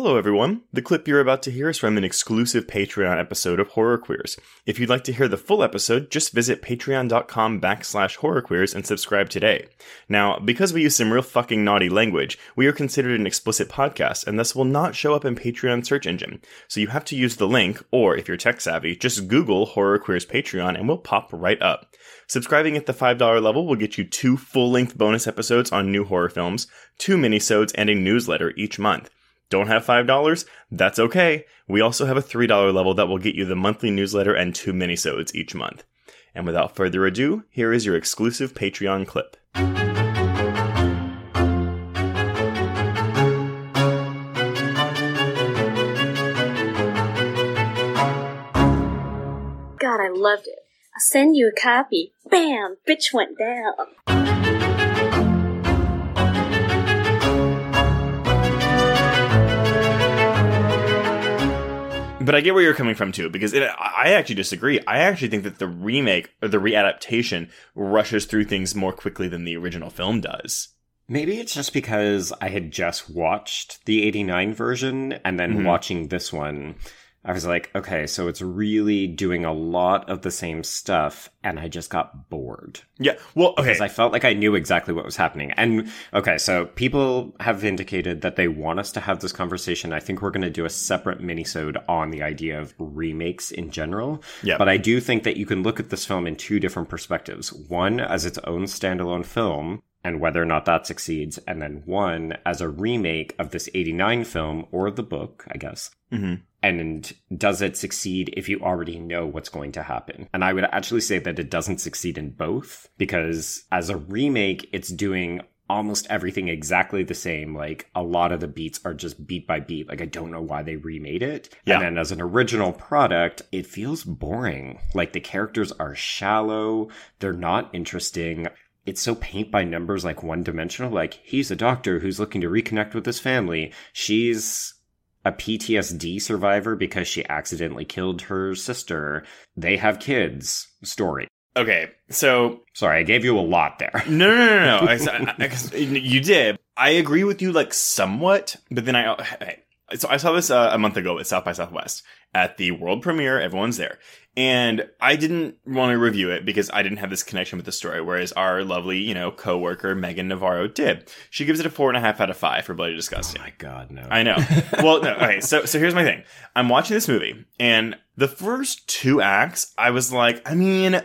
Hello, everyone. The clip you're about to hear is from an exclusive Patreon episode of Horror Queers. If you'd like to hear the full episode, just visit patreon.com backslash horrorqueers and subscribe today. Now, because we use some real fucking naughty language, we are considered an explicit podcast and thus will not show up in Patreon search engine. So you have to use the link, or if you're tech savvy, just Google Horror Queers Patreon and we'll pop right up. Subscribing at the $5 level will get you two full-length bonus episodes on new horror films, two minisodes, and a newsletter each month. Don't have $5? That's okay. We also have a $3 level that will get you the monthly newsletter and two minisodes each month. And without further ado, here is your exclusive Patreon clip. God, I loved it. I'll send you a copy. Bam! Bitch went down. But I get where you're coming from too, because it, I actually disagree. I actually think that the remake or the readaptation rushes through things more quickly than the original film does. Maybe it's just because I had just watched the 89 version and then Mhm. watching this one, I was like, okay, so it's really doing a lot of the same stuff, and I just got bored. Yeah. Well, okay. Because I felt like I knew exactly what was happening. And okay, so people have indicated that they want us to have this conversation. I think we're going to do a separate minisode on the idea of remakes in general. Yeah. But I do think that you can look at this film in two different perspectives. One as its own standalone film and whether or not that succeeds, and then one as a remake of this 89 film or the book, I guess. Mhm. And does it succeed if you already know what's going to happen? And I would actually say that it doesn't succeed in both because as a remake, it's doing almost everything exactly the same. Like a lot of the beats are just beat by beat. Like I don't know why they remade it. Yeah. And then as an original product, it feels boring. Like the characters are shallow. They're not interesting. It's so paint by numbers, like one dimensional. Like he's a doctor who's looking to reconnect with his family. She's a PTSD survivor because she accidentally killed her sister. They have kids. Story. Okay. So Sorry, I gave you a lot there. No, no, no, no. I, I, I, you did. I agree with you, like somewhat, but then I. So I saw this uh, a month ago at South by Southwest at the world premiere. Everyone's there, and I didn't want to review it because I didn't have this connection with the story. Whereas our lovely, you know, coworker Megan Navarro did. She gives it a four and a half out of five for Bloody Disgusting. Oh my god, no. I know. well, no. Okay, so so here's my thing. I'm watching this movie, and the first two acts, I was like, I mean.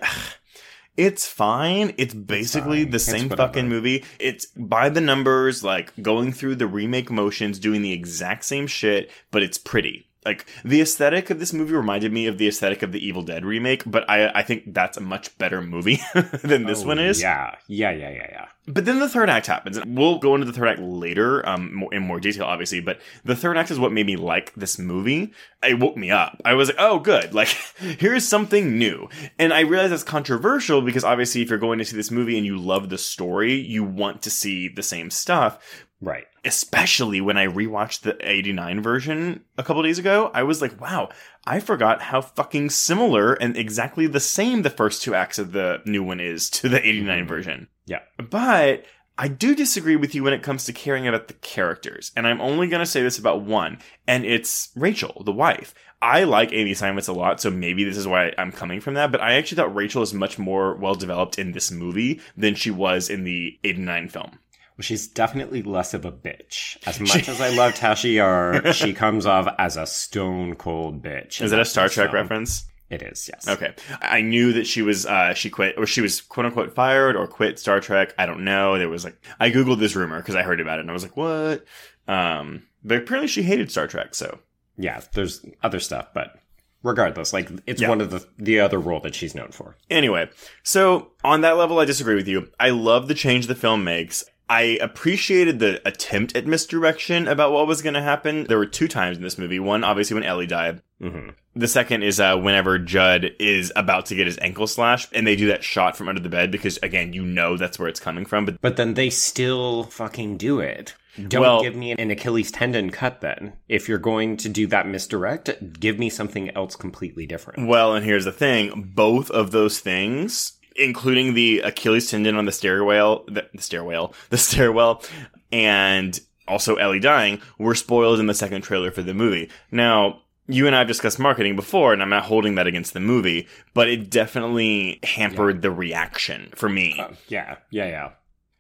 It's fine. It's basically fine. the same fucking movie. It's by the numbers, like going through the remake motions, doing the exact same shit, but it's pretty. Like the aesthetic of this movie reminded me of the aesthetic of the Evil Dead remake, but I I think that's a much better movie than this Oh, one is. Yeah, yeah, yeah, yeah, yeah. But then the third act happens. We'll go into the third act later, um, more, in more detail, obviously. But the third act is what made me like this movie. It woke me up. I was like, "Oh, good! Like, here's something new." And I realize that's controversial because obviously, if you're going to see this movie and you love the story, you want to see the same stuff. Right. Especially when I rewatched the '89 version a couple days ago, I was like, "Wow, I forgot how fucking similar and exactly the same the first two acts of the new one is to the '89 mm-hmm. version." Yeah. But I do disagree with you when it comes to caring about the characters. And I'm only going to say this about one, and it's Rachel, the wife. I like Amy Seimetz a lot, so maybe this is why I'm coming from that. But I actually thought Rachel is much more well developed in this movie than she was in the 89 film. Well, she's definitely less of a bitch. As much as I love Tasha Yar, she comes off as a stone cold bitch. Is that a Star Trek So, reference? It is, yes. Okay. I knew that she was, uh, she quit, or she was quote unquote fired or quit Star Trek. I don't know. There was like, I Googled this rumor because I heard about it and I was like, what? Um, but apparently she hated Star Trek, so. Yeah, there's other stuff, but regardless, like it's Yeah. one of the the other role that she's known for. Anyway, so on that level, I disagree with you. I love the change the film makes. I appreciated the attempt at misdirection about what was going to happen. There were two times in this movie. One, obviously, when Ellie died. hmm The second is uh, whenever Judd is about to get his ankle slashed, and they do that shot from under the bed because, again, you know that's where it's coming from. But But then they still fucking do it. Don't Well- give me an Achilles tendon cut then. If you're going to do that misdirect, give me something else completely different. Well, and here's the thing: both of those things, including the Achilles tendon on the stairwell, the, the stairwell, the stairwell, and also Ellie dying, were spoiled in the second trailer for the movie. Now, you and I have discussed marketing before, and I'm not holding that against the movie, but it definitely hampered the reaction for me. Uh, yeah, yeah, yeah.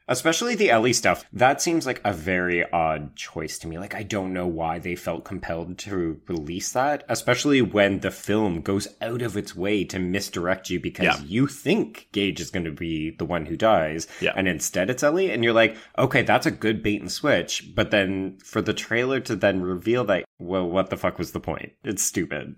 Especially the Ellie stuff. That seems like a very odd choice to me. Like, I don't know why they felt compelled to release that, especially when the film goes out of its way to misdirect you because Yeah. you think Gage is going to be the one who dies, Yeah. and instead it's Ellie, and you're like, okay, that's a good bait and switch. But then for the trailer to then reveal that, well, what the fuck was the point? It's stupid.